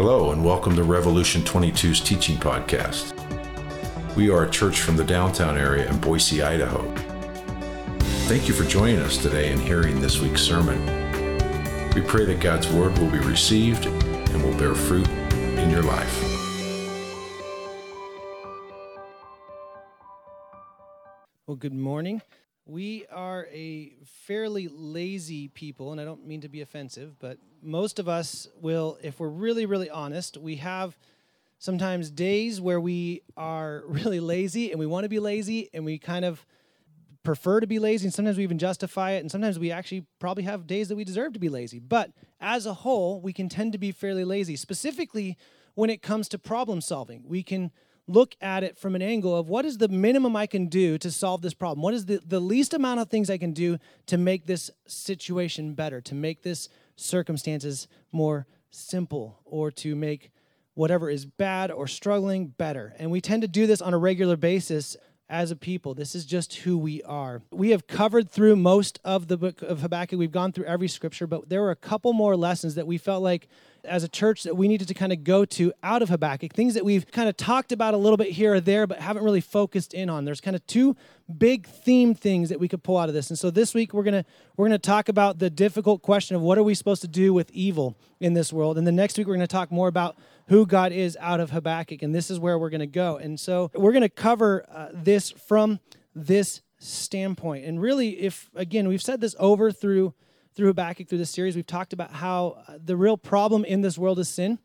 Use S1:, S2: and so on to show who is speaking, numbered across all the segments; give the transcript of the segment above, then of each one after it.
S1: Hello, and welcome to Revolution 22's teaching podcast. We are a church from the downtown area in Boise, Idaho. Thank you for joining us today and hearing this week's sermon. We pray that God's word will be received and will bear fruit in your life.
S2: Well, good morning. We are a fairly lazy people, and I don't mean to be offensive, but most of us will, if we're really, really honest, we have sometimes days where we are really lazy and we want to be lazy and we kind of prefer to be lazy, and sometimes we even justify it, and sometimes we actually probably have days that we deserve to be lazy. But as a whole, we can tend to be fairly lazy, specifically when it comes to problem solving. We can look at it from an angle of what is the minimum I can do to solve this problem? What is the, the least amount of things I can do to make this situation better, to make this circumstances more simple, or to make whatever is bad or struggling better? And we tend to do this on a regular basis as a people. This is just who we are. We have covered through most of the book of Habakkuk. We've gone through every scripture, but there were a couple more lessons that we felt like as a church that we needed to kind of go to out of Habakkuk, things that we've kind of talked about a little bit here or there, but haven't really focused in on. There's kind of two big theme things that we could pull out of this. And so this week we're gonna we're gonna talk about the difficult question of what are we supposed to do with evil in this world. And the next week we're gonna talk more about who God is out of Habakkuk, and this is where we're gonna go. And so we're gonna cover uh, this from this standpoint. And really, if again we've said this over through through Habakkuk through this series, we've talked about how uh, the real problem in this world is sin.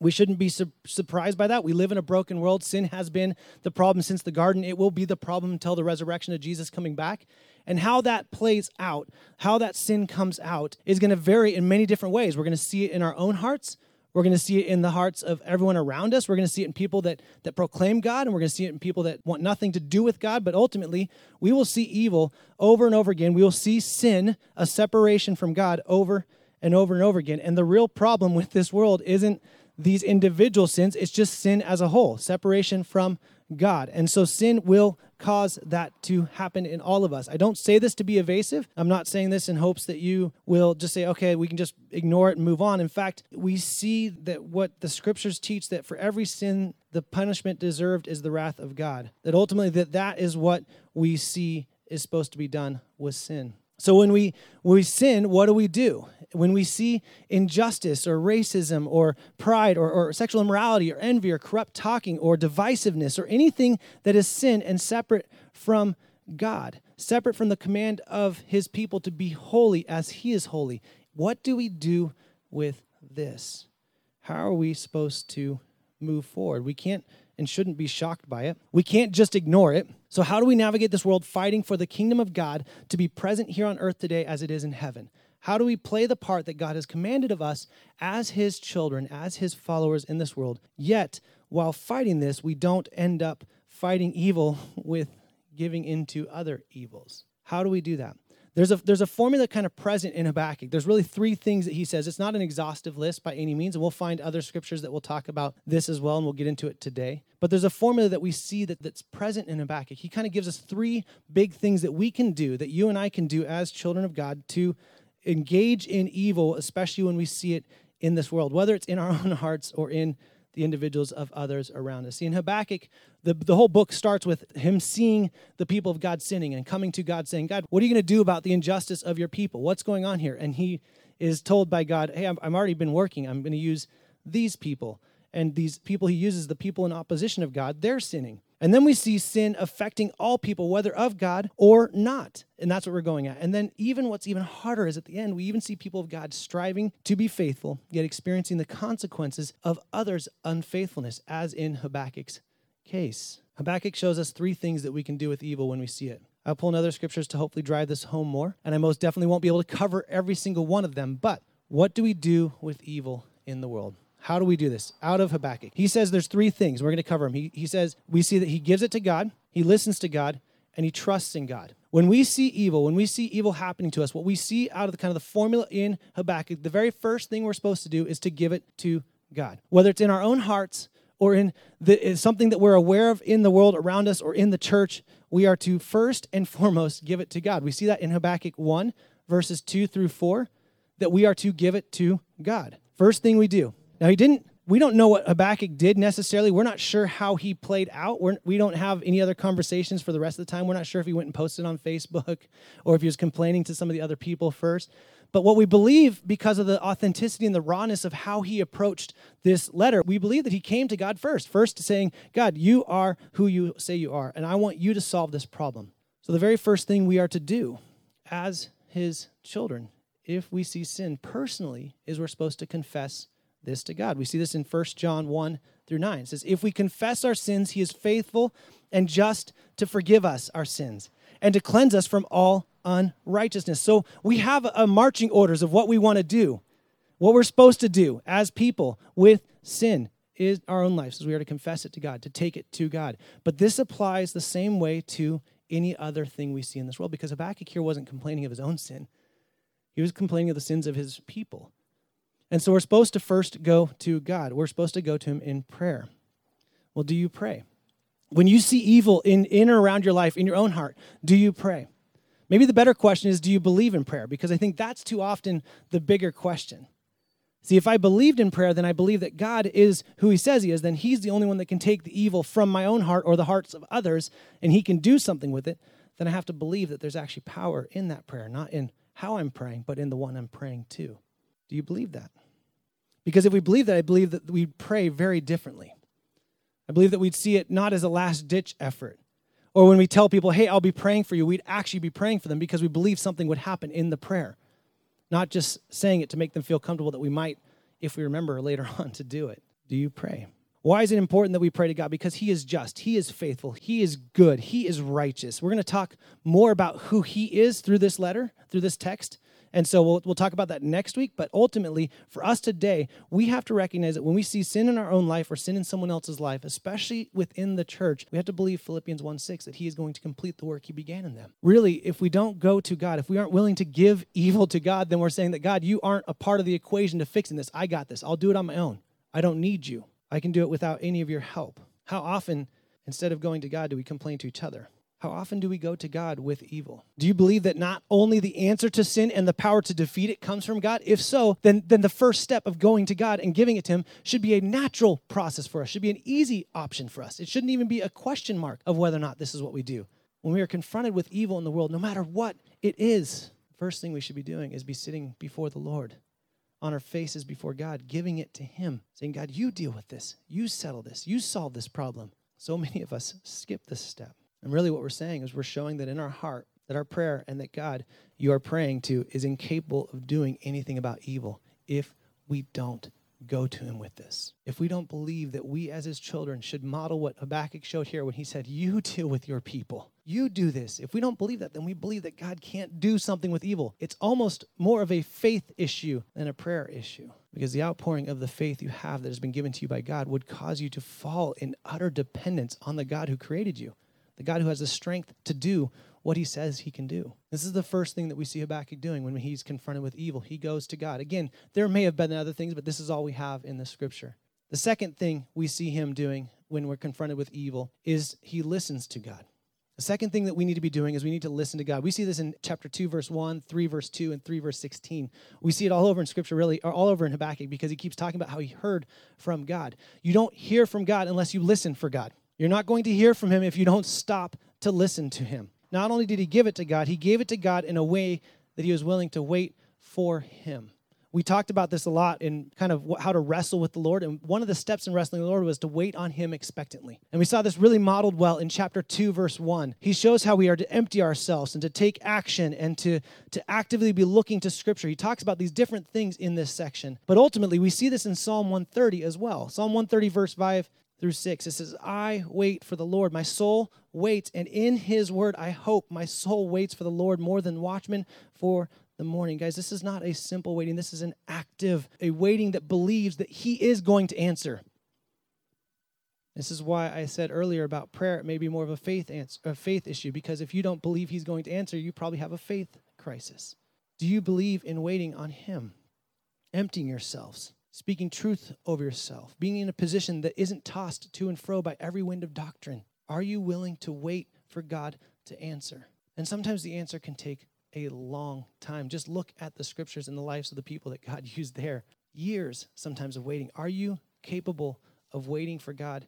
S2: We shouldn't be su- surprised by that. We live in a broken world. Sin has been the problem since the garden. It will be the problem until the resurrection of Jesus coming back. And how that plays out, how that sin comes out, is going to vary in many different ways. We're going to see it in our own hearts. We're going to see it in the hearts of everyone around us. We're going to see it in people that, that proclaim God, and we're going to see it in people that want nothing to do with God. But ultimately, we will see evil over and over again. We will see sin, a separation from God, over and over and over again. And the real problem with this world isn't these individual sins, it's just sin as a whole, separation from God. And so sin will cause that to happen in all of us. I don't say this to be evasive. I'm not saying this in hopes that you will just say, okay, we can just ignore it and move on. In fact, we see that what the scriptures teach that for every sin, the punishment deserved is the wrath of God. That ultimately that that is what we see is supposed to be done with sin. So when we when we sin, what do we do? When we see injustice or racism or pride or, or sexual immorality or envy or corrupt talking or divisiveness or anything that is sin and separate from God, separate from the command of his people to be holy as he is holy, what do we do with this? How are we supposed to move forward? We can't and shouldn't be shocked by it. We can't just ignore it. So, how do we navigate this world fighting for the kingdom of God to be present here on earth today as it is in heaven? How do we play the part that God has commanded of us as His children, as His followers in this world? Yet, while fighting this, we don't end up fighting evil with giving into other evils. How do we do that? There's a, there's a formula kind of present in Habakkuk. There's really three things that he says. It's not an exhaustive list by any means, and we'll find other scriptures that will talk about this as well, and we'll get into it today. But there's a formula that we see that, that's present in Habakkuk. He kind of gives us three big things that we can do, that you and I can do as children of God to engage in evil, especially when we see it in this world, whether it's in our own hearts or in the individuals of others around us. See, in Habakkuk, the, the whole book starts with him seeing the people of God sinning and coming to God saying, God, what are you going to do about the injustice of your people? What's going on here? And he is told by God, hey, I'm, I'm already been working. I'm going to use these people. And these people he uses, the people in opposition of God, they're sinning. And then we see sin affecting all people, whether of God or not. And that's what we're going at. And then, even what's even harder is at the end, we even see people of God striving to be faithful, yet experiencing the consequences of others' unfaithfulness, as in Habakkuk's case. Habakkuk shows us three things that we can do with evil when we see it. I'll pull in other scriptures to hopefully drive this home more, and I most definitely won't be able to cover every single one of them. But what do we do with evil in the world? How do we do this? Out of Habakkuk. He says there's three things. We're going to cover them. He, he says we see that he gives it to God, he listens to God, and he trusts in God. When we see evil, when we see evil happening to us, what we see out of the kind of the formula in Habakkuk, the very first thing we're supposed to do is to give it to God. Whether it's in our own hearts or in the, eh, something that we're aware of in the world around us or in the church, we are to first and foremost give it to God. We see that in Habakkuk 1, verses 2 through 4, that we are to give it to God. First thing we do, now, he didn't we don't know what Habakkuk did necessarily. We're not sure how he played out. We're, we don't have any other conversations for the rest of the time. We're not sure if he went and posted on Facebook or if he was complaining to some of the other people first. But what we believe, because of the authenticity and the rawness of how he approached this letter, we believe that he came to God first. First, saying, God, you are who you say you are, and I want you to solve this problem. So, the very first thing we are to do as his children, if we see sin personally, is we're supposed to confess this to God. We see this in 1 John 1 through 9. It says, If we confess our sins, he is faithful and just to forgive us our sins and to cleanse us from all unrighteousness. So we have a marching orders of what we want to do, what we're supposed to do as people with sin is our own lives, as we are to confess it to God, to take it to God. But this applies the same way to any other thing we see in this world because Habakkuk here wasn't complaining of his own sin. He was complaining of the sins of his people. And so we're supposed to first go to God. We're supposed to go to him in prayer. Well, do you pray? When you see evil in, in or around your life, in your own heart, do you pray? Maybe the better question is do you believe in prayer? Because I think that's too often the bigger question. See, if I believed in prayer, then I believe that God is who He says He is, then He's the only one that can take the evil from my own heart or the hearts of others, and He can do something with it. Then I have to believe that there's actually power in that prayer, not in how I'm praying, but in the one I'm praying to. Do you believe that? Because if we believe that, I believe that we pray very differently. I believe that we'd see it not as a last ditch effort. Or when we tell people, hey, I'll be praying for you, we'd actually be praying for them because we believe something would happen in the prayer. Not just saying it to make them feel comfortable that we might, if we remember later on, to do it. Do you pray? Why is it important that we pray to God? Because He is just, He is faithful, He is good, He is righteous. We're going to talk more about who He is through this letter, through this text. And so we'll, we'll talk about that next week. But ultimately, for us today, we have to recognize that when we see sin in our own life or sin in someone else's life, especially within the church, we have to believe Philippians 1 6 that he is going to complete the work he began in them. Really, if we don't go to God, if we aren't willing to give evil to God, then we're saying that God, you aren't a part of the equation to fixing this. I got this. I'll do it on my own. I don't need you. I can do it without any of your help. How often, instead of going to God, do we complain to each other? How often do we go to God with evil? Do you believe that not only the answer to sin and the power to defeat it comes from God? If so, then, then the first step of going to God and giving it to Him should be a natural process for us, should be an easy option for us. It shouldn't even be a question mark of whether or not this is what we do. When we are confronted with evil in the world, no matter what it is, first thing we should be doing is be sitting before the Lord on our faces before God, giving it to Him, saying, God, you deal with this. You settle this. You solve this problem. So many of us skip this step. And really, what we're saying is we're showing that in our heart, that our prayer and that God you are praying to is incapable of doing anything about evil if we don't go to him with this. If we don't believe that we as his children should model what Habakkuk showed here when he said, You deal with your people. You do this. If we don't believe that, then we believe that God can't do something with evil. It's almost more of a faith issue than a prayer issue because the outpouring of the faith you have that has been given to you by God would cause you to fall in utter dependence on the God who created you the God who has the strength to do what he says he can do. This is the first thing that we see Habakkuk doing when he's confronted with evil. He goes to God. Again, there may have been other things, but this is all we have in the scripture. The second thing we see him doing when we're confronted with evil is he listens to God. The second thing that we need to be doing is we need to listen to God. We see this in chapter 2, verse 1, 3, verse 2, and 3, verse 16. We see it all over in Scripture, really, or all over in Habakkuk, because he keeps talking about how he heard from God. You don't hear from God unless you listen for God. You're not going to hear from him if you don't stop to listen to him. Not only did he give it to God, he gave it to God in a way that he was willing to wait for him. We talked about this a lot in kind of how to wrestle with the Lord. And one of the steps in wrestling the Lord was to wait on Him expectantly. And we saw this really modeled well in chapter 2, verse 1. He shows how we are to empty ourselves and to take action and to, to actively be looking to Scripture. He talks about these different things in this section. But ultimately, we see this in Psalm 130 as well. Psalm 130, verse 5 through 6. It says, I wait for the Lord. My soul waits, and in his word I hope. My soul waits for the Lord more than watchmen for the morning. Guys, this is not a simple waiting. This is an active, a waiting that believes that he is going to answer. This is why I said earlier about prayer, it may be more of a faith answer, a faith issue, because if you don't believe he's going to answer, you probably have a faith crisis. Do you believe in waiting on him? Emptying yourselves speaking truth over yourself, being in a position that isn't tossed to and fro by every wind of doctrine? Are you willing to wait for God to answer? And sometimes the answer can take a long time. Just look at the scriptures and the lives of the people that God used there. Years sometimes of waiting. Are you capable of waiting for God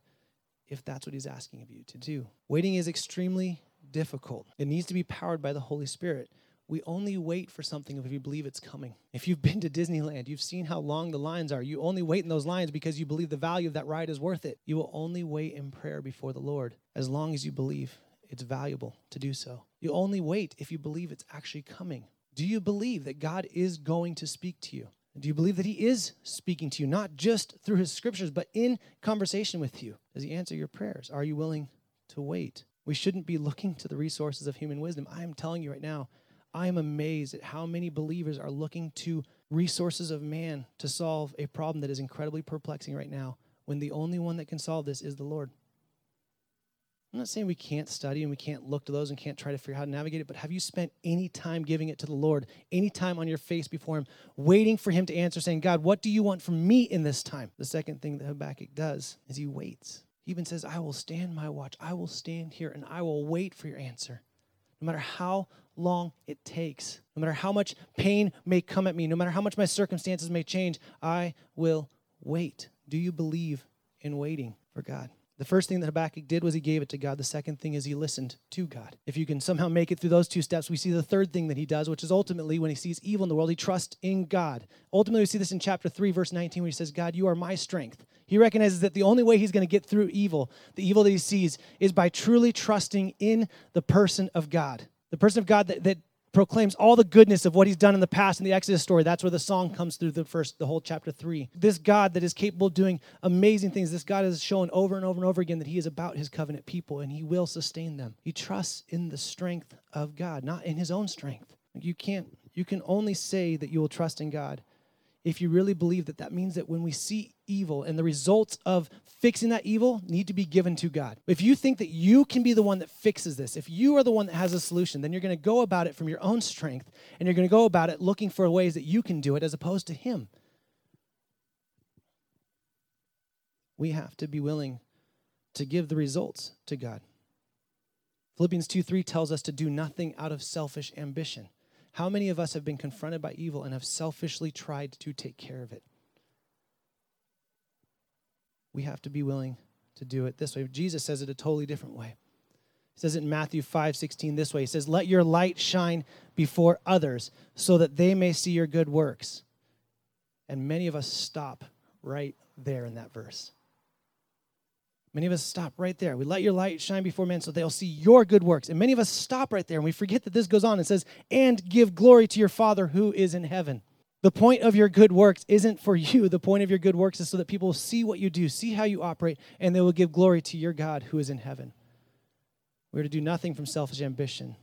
S2: if that's what He's asking of you to do. Waiting is extremely difficult, it needs to be powered by the Holy Spirit. We only wait for something if we believe it's coming. If you've been to Disneyland, you've seen how long the lines are. You only wait in those lines because you believe the value of that ride is worth it. You will only wait in prayer before the Lord as long as you believe it's valuable to do so. You only wait if you believe it's actually coming. Do you believe that God is going to speak to you? Do you believe that He is speaking to you, not just through His scriptures, but in conversation with you? Does He answer your prayers? Are you willing to wait? We shouldn't be looking to the resources of human wisdom. I am telling you right now, I am amazed at how many believers are looking to resources of man to solve a problem that is incredibly perplexing right now when the only one that can solve this is the Lord. I'm not saying we can't study and we can't look to those and can't try to figure out how to navigate it, but have you spent any time giving it to the Lord, any time on your face before Him, waiting for Him to answer, saying, God, what do you want from me in this time? The second thing that Habakkuk does is he waits. He even says, I will stand my watch. I will stand here and I will wait for your answer. No matter how long it takes, no matter how much pain may come at me, no matter how much my circumstances may change, I will wait. Do you believe in waiting for God? The first thing that Habakkuk did was he gave it to God. The second thing is he listened to God. If you can somehow make it through those two steps, we see the third thing that he does, which is ultimately when he sees evil in the world, he trusts in God. Ultimately, we see this in chapter 3, verse 19, where he says, God, you are my strength. He recognizes that the only way he's going to get through evil, the evil that he sees, is by truly trusting in the person of God. The person of God that, that proclaims all the goodness of what he's done in the past in the Exodus story. That's where the song comes through the first, the whole chapter three. This God that is capable of doing amazing things, this God has shown over and over and over again that he is about his covenant people and he will sustain them. He trusts in the strength of God, not in his own strength. You can't, you can only say that you will trust in God if you really believe that that means that when we see evil and the results of fixing that evil need to be given to God. If you think that you can be the one that fixes this, if you are the one that has a solution, then you're going to go about it from your own strength and you're going to go about it looking for ways that you can do it as opposed to Him. We have to be willing to give the results to God. Philippians 2 3 tells us to do nothing out of selfish ambition. How many of us have been confronted by evil and have selfishly tried to take care of it? We have to be willing to do it this way. Jesus says it a totally different way. He says it in Matthew 5 16 this way He says, Let your light shine before others so that they may see your good works. And many of us stop right there in that verse. Many of us stop right there. We let your light shine before men so they'll see your good works. And many of us stop right there and we forget that this goes on and says, and give glory to your Father who is in heaven. The point of your good works isn't for you. The point of your good works is so that people will see what you do, see how you operate, and they will give glory to your God who is in heaven. We're to do nothing from selfish ambition.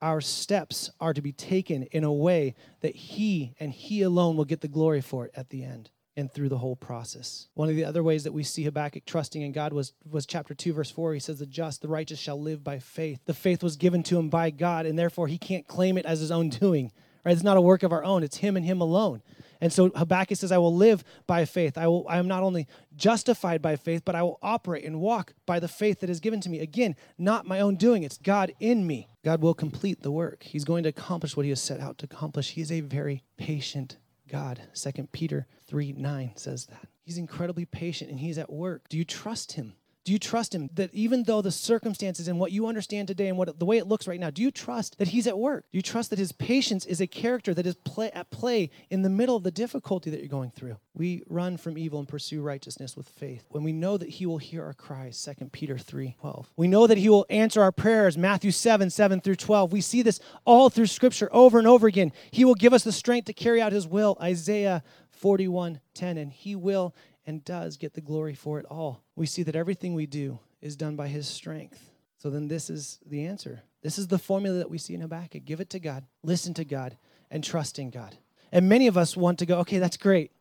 S2: Our steps are to be taken in a way that He and He alone will get the glory for it at the end and through the whole process. One of the other ways that we see Habakkuk trusting in God was, was chapter 2, verse 4. He says, The just, the righteous shall live by faith. The faith was given to him by God, and therefore he can't claim it as his own doing. Right? It's not a work of our own, it's him and him alone. And so Habakkuk says, I will live by faith. I, will, I am not only justified by faith, but I will operate and walk by the faith that is given to me. Again, not my own doing, it's God in me. God will complete the work. He's going to accomplish what he has set out to accomplish. He is a very patient God. 2 Peter 3 9 says that. He's incredibly patient and he's at work. Do you trust him? Do you trust him that even though the circumstances and what you understand today and what the way it looks right now, do you trust that he's at work? Do you trust that his patience is a character that is play, at play in the middle of the difficulty that you're going through? We run from evil and pursue righteousness with faith. When we know that he will hear our cries, 2 Peter 3 12. We know that he will answer our prayers, Matthew 7 7 through 12. We see this all through scripture over and over again. He will give us the strength to carry out his will, Isaiah 41 10. And he will and does get the glory for it all. We see that everything we do is done by his strength. So then this is the answer. This is the formula that we see in Habakkuk. Give it to God, listen to God, and trust in God. And many of us want to go, okay, that's great.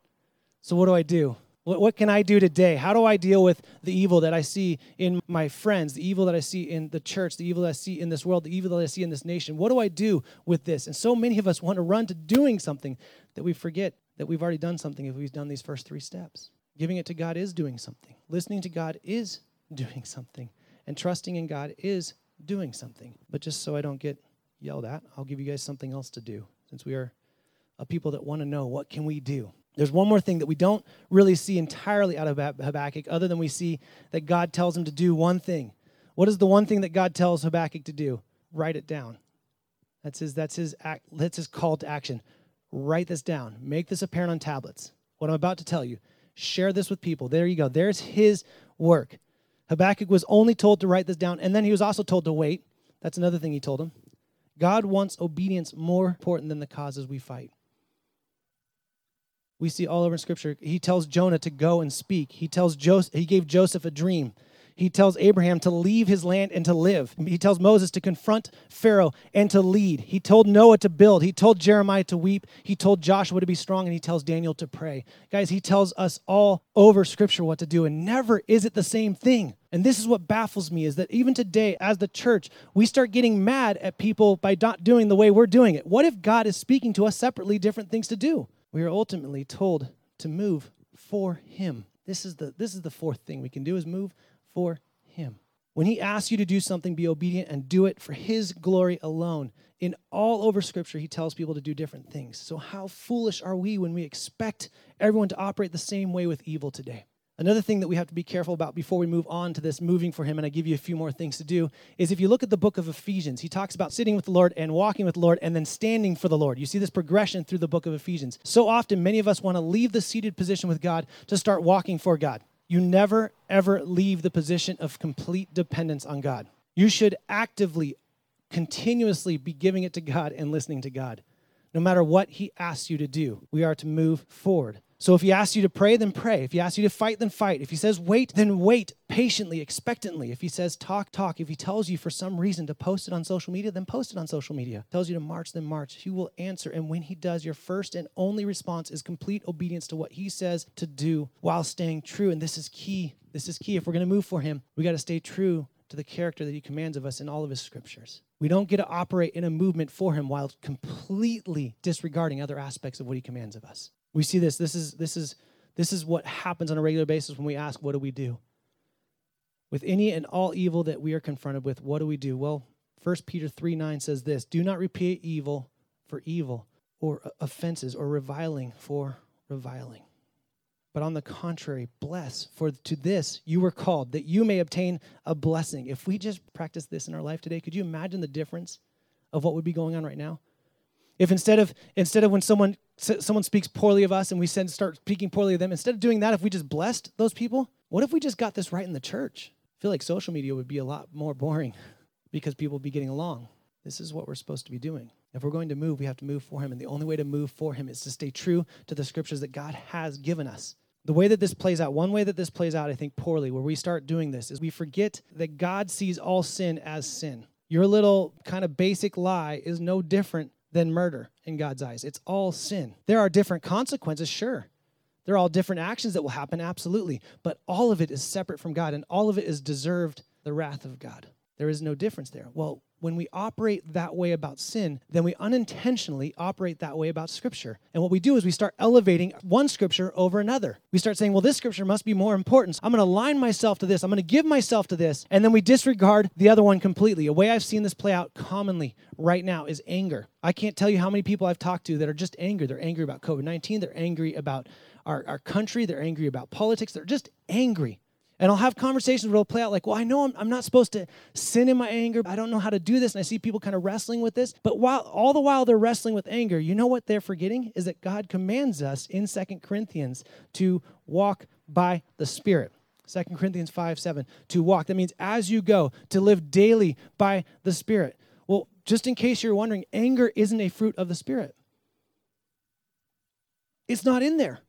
S2: So what do I do? What, what can I do today? How do I deal with the evil that I see in my friends, the evil that I see in the church, the evil that I see in this world, the evil that I see in this nation? What do I do with this? And so many of us want to run to doing something that we forget that we've already done something if we've done these first three steps. Giving it to God is doing something. Listening to God is doing something. And trusting in God is doing something. But just so I don't get yelled at, I'll give you guys something else to do since we are a people that want to know what can we do. There's one more thing that we don't really see entirely out of Habakkuk, other than we see that God tells him to do one thing. What is the one thing that God tells Habakkuk to do? Write it down. That's his, that's his, act, that's his call to action. Write this down. Make this apparent on tablets. What I'm about to tell you. Share this with people. There you go. There's his work. Habakkuk was only told to write this down, and then he was also told to wait. That's another thing he told him. God wants obedience more important than the causes we fight. We see all over Scripture. He tells Jonah to go and speak. He tells Joseph, he gave Joseph a dream. He tells Abraham to leave his land and to live. He tells Moses to confront Pharaoh and to lead. He told Noah to build. He told Jeremiah to weep. He told Joshua to be strong, and he tells Daniel to pray. Guys, he tells us all over Scripture what to do, and never is it the same thing. And this is what baffles me is that even today, as the church, we start getting mad at people by not doing the way we're doing it. What if God is speaking to us separately different things to do? We are ultimately told to move for Him. This is the this is the fourth thing we can do is move for Him. When He asks you to do something, be obedient and do it for His glory alone. In all over Scripture, He tells people to do different things. So, how foolish are we when we expect everyone to operate the same way with evil today? Another thing that we have to be careful about before we move on to this moving for him, and I give you a few more things to do, is if you look at the book of Ephesians, he talks about sitting with the Lord and walking with the Lord and then standing for the Lord. You see this progression through the book of Ephesians. So often, many of us want to leave the seated position with God to start walking for God. You never, ever leave the position of complete dependence on God. You should actively, continuously be giving it to God and listening to God. No matter what He asks you to do, we are to move forward. So if he asks you to pray, then pray. If he asks you to fight, then fight. If he says wait, then wait patiently, expectantly. If he says talk, talk. If he tells you for some reason to post it on social media, then post it on social media. Tells you to march, then march. He will answer. And when he does, your first and only response is complete obedience to what he says to do while staying true. And this is key. This is key. If we're going to move for him, we got to stay true to the character that he commands of us in all of his scriptures. We don't get to operate in a movement for him while completely disregarding other aspects of what he commands of us. We see this. This is this is this is what happens on a regular basis when we ask, what do we do? With any and all evil that we are confronted with, what do we do? Well, 1 Peter 3 9 says this Do not repay evil for evil, or uh, offenses, or reviling for reviling. But on the contrary, bless, for to this you were called, that you may obtain a blessing. If we just practice this in our life today, could you imagine the difference of what would be going on right now? If instead of instead of when someone someone speaks poorly of us and we send, start speaking poorly of them, instead of doing that, if we just blessed those people, what if we just got this right in the church? I feel like social media would be a lot more boring because people would be getting along. This is what we're supposed to be doing. If we're going to move, we have to move for Him. And the only way to move for Him is to stay true to the scriptures that God has given us. The way that this plays out, one way that this plays out, I think, poorly, where we start doing this, is we forget that God sees all sin as sin. Your little kind of basic lie is no different than murder in God's eyes. It's all sin. There are different consequences, sure. There are all different actions that will happen, absolutely. But all of it is separate from God, and all of it is deserved the wrath of God. There is no difference there. Well, when we operate that way about sin, then we unintentionally operate that way about Scripture. And what we do is we start elevating one Scripture over another. We start saying, well, this Scripture must be more important. So I'm going to align myself to this. I'm going to give myself to this. And then we disregard the other one completely. A way I've seen this play out commonly right now is anger. I can't tell you how many people I've talked to that are just angry. They're angry about COVID 19. They're angry about our, our country. They're angry about politics. They're just angry. And I'll have conversations where it'll play out like, well, I know I'm, I'm, not supposed to sin in my anger. I don't know how to do this. And I see people kind of wrestling with this. But while all the while they're wrestling with anger, you know what they're forgetting? Is that God commands us in Second Corinthians to walk by the Spirit. Second Corinthians 5 7, to walk. That means as you go, to live daily by the Spirit. Well, just in case you're wondering, anger isn't a fruit of the Spirit, it's not in there.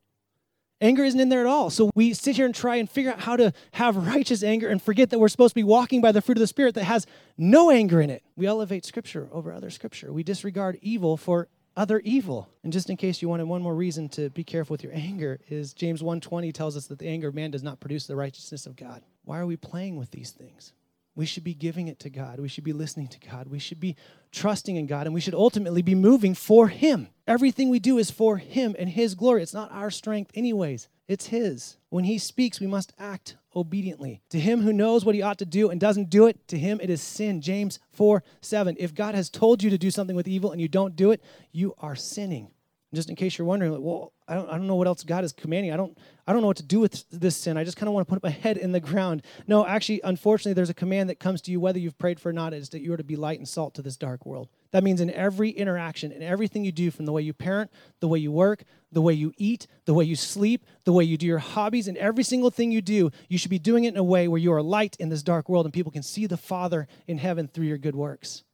S2: Anger isn't in there at all. So we sit here and try and figure out how to have righteous anger and forget that we're supposed to be walking by the fruit of the Spirit that has no anger in it. We elevate Scripture over other Scripture. We disregard evil for other evil. And just in case you wanted one more reason to be careful with your anger is James 1:20 tells us that the anger of man does not produce the righteousness of God. Why are we playing with these things? We should be giving it to God. We should be listening to God. We should be trusting in God. And we should ultimately be moving for Him. Everything we do is for Him and His glory. It's not our strength, anyways, it's His. When He speaks, we must act obediently. To him who knows what he ought to do and doesn't do it, to him it is sin. James 4 7. If God has told you to do something with evil and you don't do it, you are sinning. Just in case you're wondering, like, well, I don't, I don't know what else God is commanding. I don't, I don't know what to do with this sin. I just kind of want to put my head in the ground. No, actually, unfortunately, there's a command that comes to you whether you've prayed for or not, is that you are to be light and salt to this dark world. That means in every interaction, in everything you do, from the way you parent, the way you work, the way you eat, the way you sleep, the way you do your hobbies, and every single thing you do, you should be doing it in a way where you are light in this dark world and people can see the Father in heaven through your good works.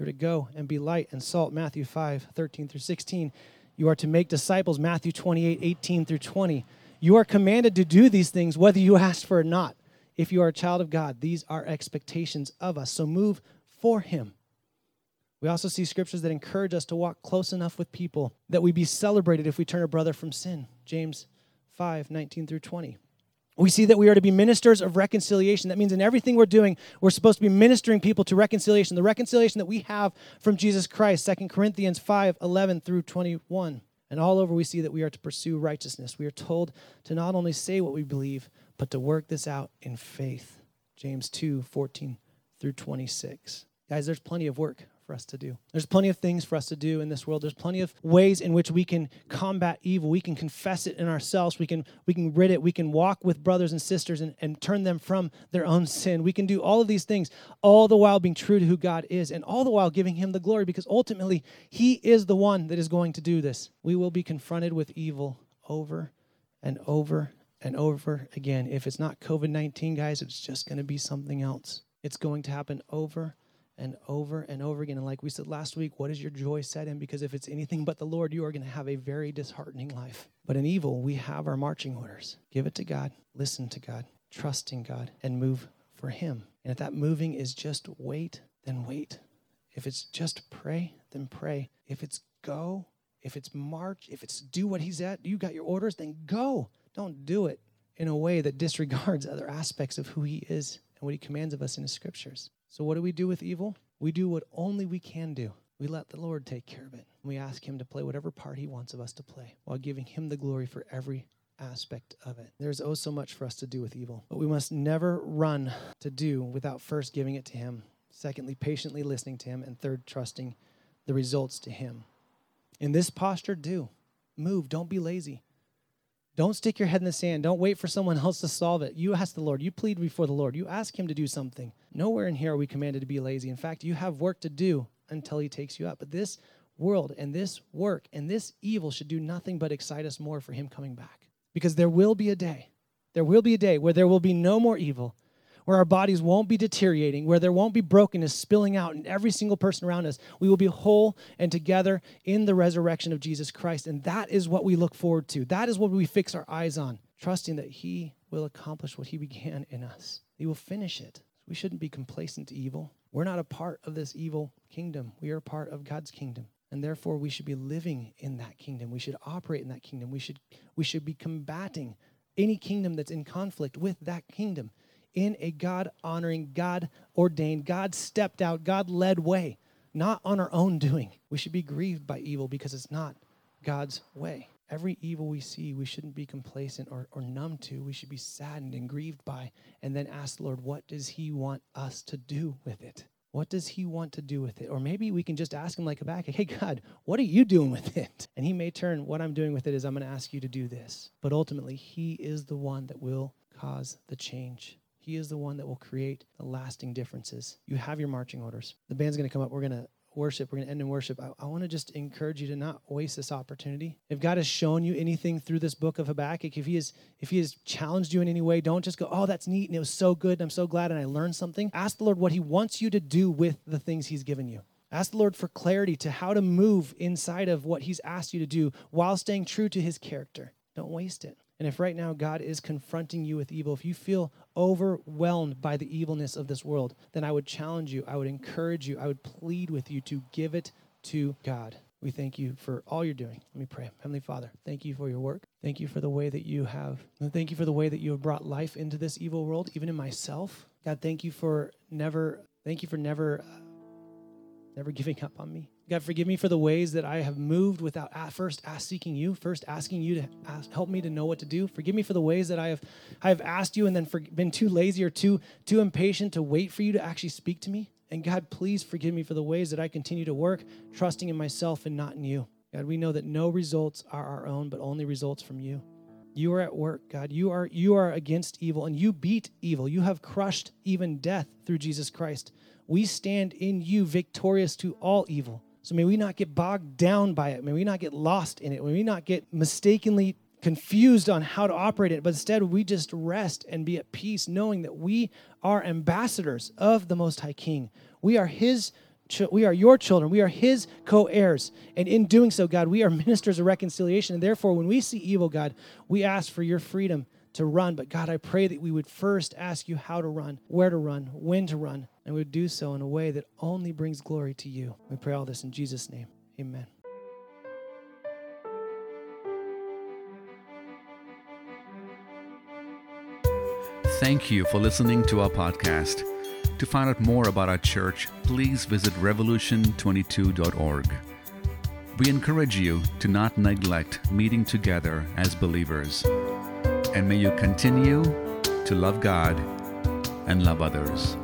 S2: You're to go and be light and salt, Matthew 5, 13 through 16. You are to make disciples, Matthew 28, 18 through 20. You are commanded to do these things whether you ask for it or not. If you are a child of God, these are expectations of us. So move for Him. We also see scriptures that encourage us to walk close enough with people that we be celebrated if we turn a brother from sin. James 5, 19 through 20. We see that we are to be ministers of reconciliation. That means in everything we're doing, we're supposed to be ministering people to reconciliation, the reconciliation that we have from Jesus Christ, 2 Corinthians 5 11 through 21. And all over, we see that we are to pursue righteousness. We are told to not only say what we believe, but to work this out in faith. James 2 14 through 26. Guys, there's plenty of work for us to do. There's plenty of things for us to do in this world. There's plenty of ways in which we can combat evil. We can confess it in ourselves. We can we can rid it. We can walk with brothers and sisters and, and turn them from their own sin. We can do all of these things, all the while being true to who God is, and all the while giving him the glory, because ultimately he is the one that is going to do this. We will be confronted with evil over and over and over again. If it's not COVID 19, guys, it's just going to be something else. It's going to happen over and over and over again. And like we said last week, what is your joy set in? Because if it's anything but the Lord, you are going to have a very disheartening life. But in evil, we have our marching orders. Give it to God, listen to God, trust in God, and move for Him. And if that moving is just wait, then wait. If it's just pray, then pray. If it's go, if it's march, if it's do what He's at, you got your orders, then go. Don't do it in a way that disregards other aspects of who He is and what He commands of us in His scriptures. So, what do we do with evil? We do what only we can do. We let the Lord take care of it. We ask Him to play whatever part He wants of us to play while giving Him the glory for every aspect of it. There's oh so much for us to do with evil, but we must never run to do without first giving it to Him. Secondly, patiently listening to Him. And third, trusting the results to Him. In this posture, do. Move. Don't be lazy. Don't stick your head in the sand. Don't wait for someone else to solve it. You ask the Lord. You plead before the Lord. You ask Him to do something. Nowhere in here are we commanded to be lazy. In fact, you have work to do until He takes you up. But this world and this work and this evil should do nothing but excite us more for Him coming back. Because there will be a day, there will be a day where there will be no more evil, where our bodies won't be deteriorating, where there won't be brokenness spilling out in every single person around us. We will be whole and together in the resurrection of Jesus Christ. And that is what we look forward to. That is what we fix our eyes on, trusting that He will accomplish what He began in us. He will finish it. We shouldn't be complacent to evil. We're not a part of this evil kingdom, we are a part of God's kingdom. And therefore, we should be living in that kingdom. We should operate in that kingdom. We should, we should be combating any kingdom that's in conflict with that kingdom in a God honoring, God ordained, God stepped out, God led way, not on our own doing. We should be grieved by evil because it's not God's way. Every evil we see, we shouldn't be complacent or, or numb to. We should be saddened and grieved by, and then ask the Lord, what does He want us to do with it? What does he want to do with it? Or maybe we can just ask him like Habakkuk, hey, God, what are you doing with it? And he may turn, what I'm doing with it is I'm going to ask you to do this. But ultimately, he is the one that will cause the change. He is the one that will create the lasting differences. You have your marching orders. The band's going to come up. We're going to worship. We're going to end in worship. I, I want to just encourage you to not waste this opportunity. If God has shown you anything through this book of Habakkuk, if He has if He has challenged you in any way, don't just go, "Oh, that's neat and it was so good. and I'm so glad and I learned something." Ask the Lord what He wants you to do with the things He's given you. Ask the Lord for clarity to how to move inside of what He's asked you to do while staying true to His character. Don't waste it. And if right now God is confronting you with evil, if you feel overwhelmed by the evilness of this world, then I would challenge you, I would encourage you, I would plead with you to give it to God. We thank you for all you're doing. Let me pray. Heavenly Father, thank you for your work. Thank you for the way that you have, thank you for the way that you have brought life into this evil world, even in myself. God, thank you for never, thank you for never, uh, never giving up on me. God, forgive me for the ways that I have moved without first seeking you, first asking you to ask, help me to know what to do. Forgive me for the ways that I have, I have asked you and then for, been too lazy or too, too impatient to wait for you to actually speak to me. And God, please forgive me for the ways that I continue to work, trusting in myself and not in you. God, we know that no results are our own, but only results from you. You are at work, God. You are you are against evil and you beat evil. You have crushed even death through Jesus Christ. We stand in you victorious to all evil. So may we not get bogged down by it. May we not get lost in it. May we not get mistakenly confused on how to operate it, but instead we just rest and be at peace, knowing that we are ambassadors of the Most High King. We are His. We are your children. We are His co heirs. And in doing so, God, we are ministers of reconciliation. And therefore, when we see evil, God, we ask for your freedom to run. But God, I pray that we would first ask you how to run, where to run, when to run, and we would do so in a way that only brings glory to you. We pray all this in Jesus' name. Amen.
S3: Thank you for listening to our podcast. To find out more about our church, please visit revolution22.org. We encourage you to not neglect meeting together as believers. And may you continue to love God and love others.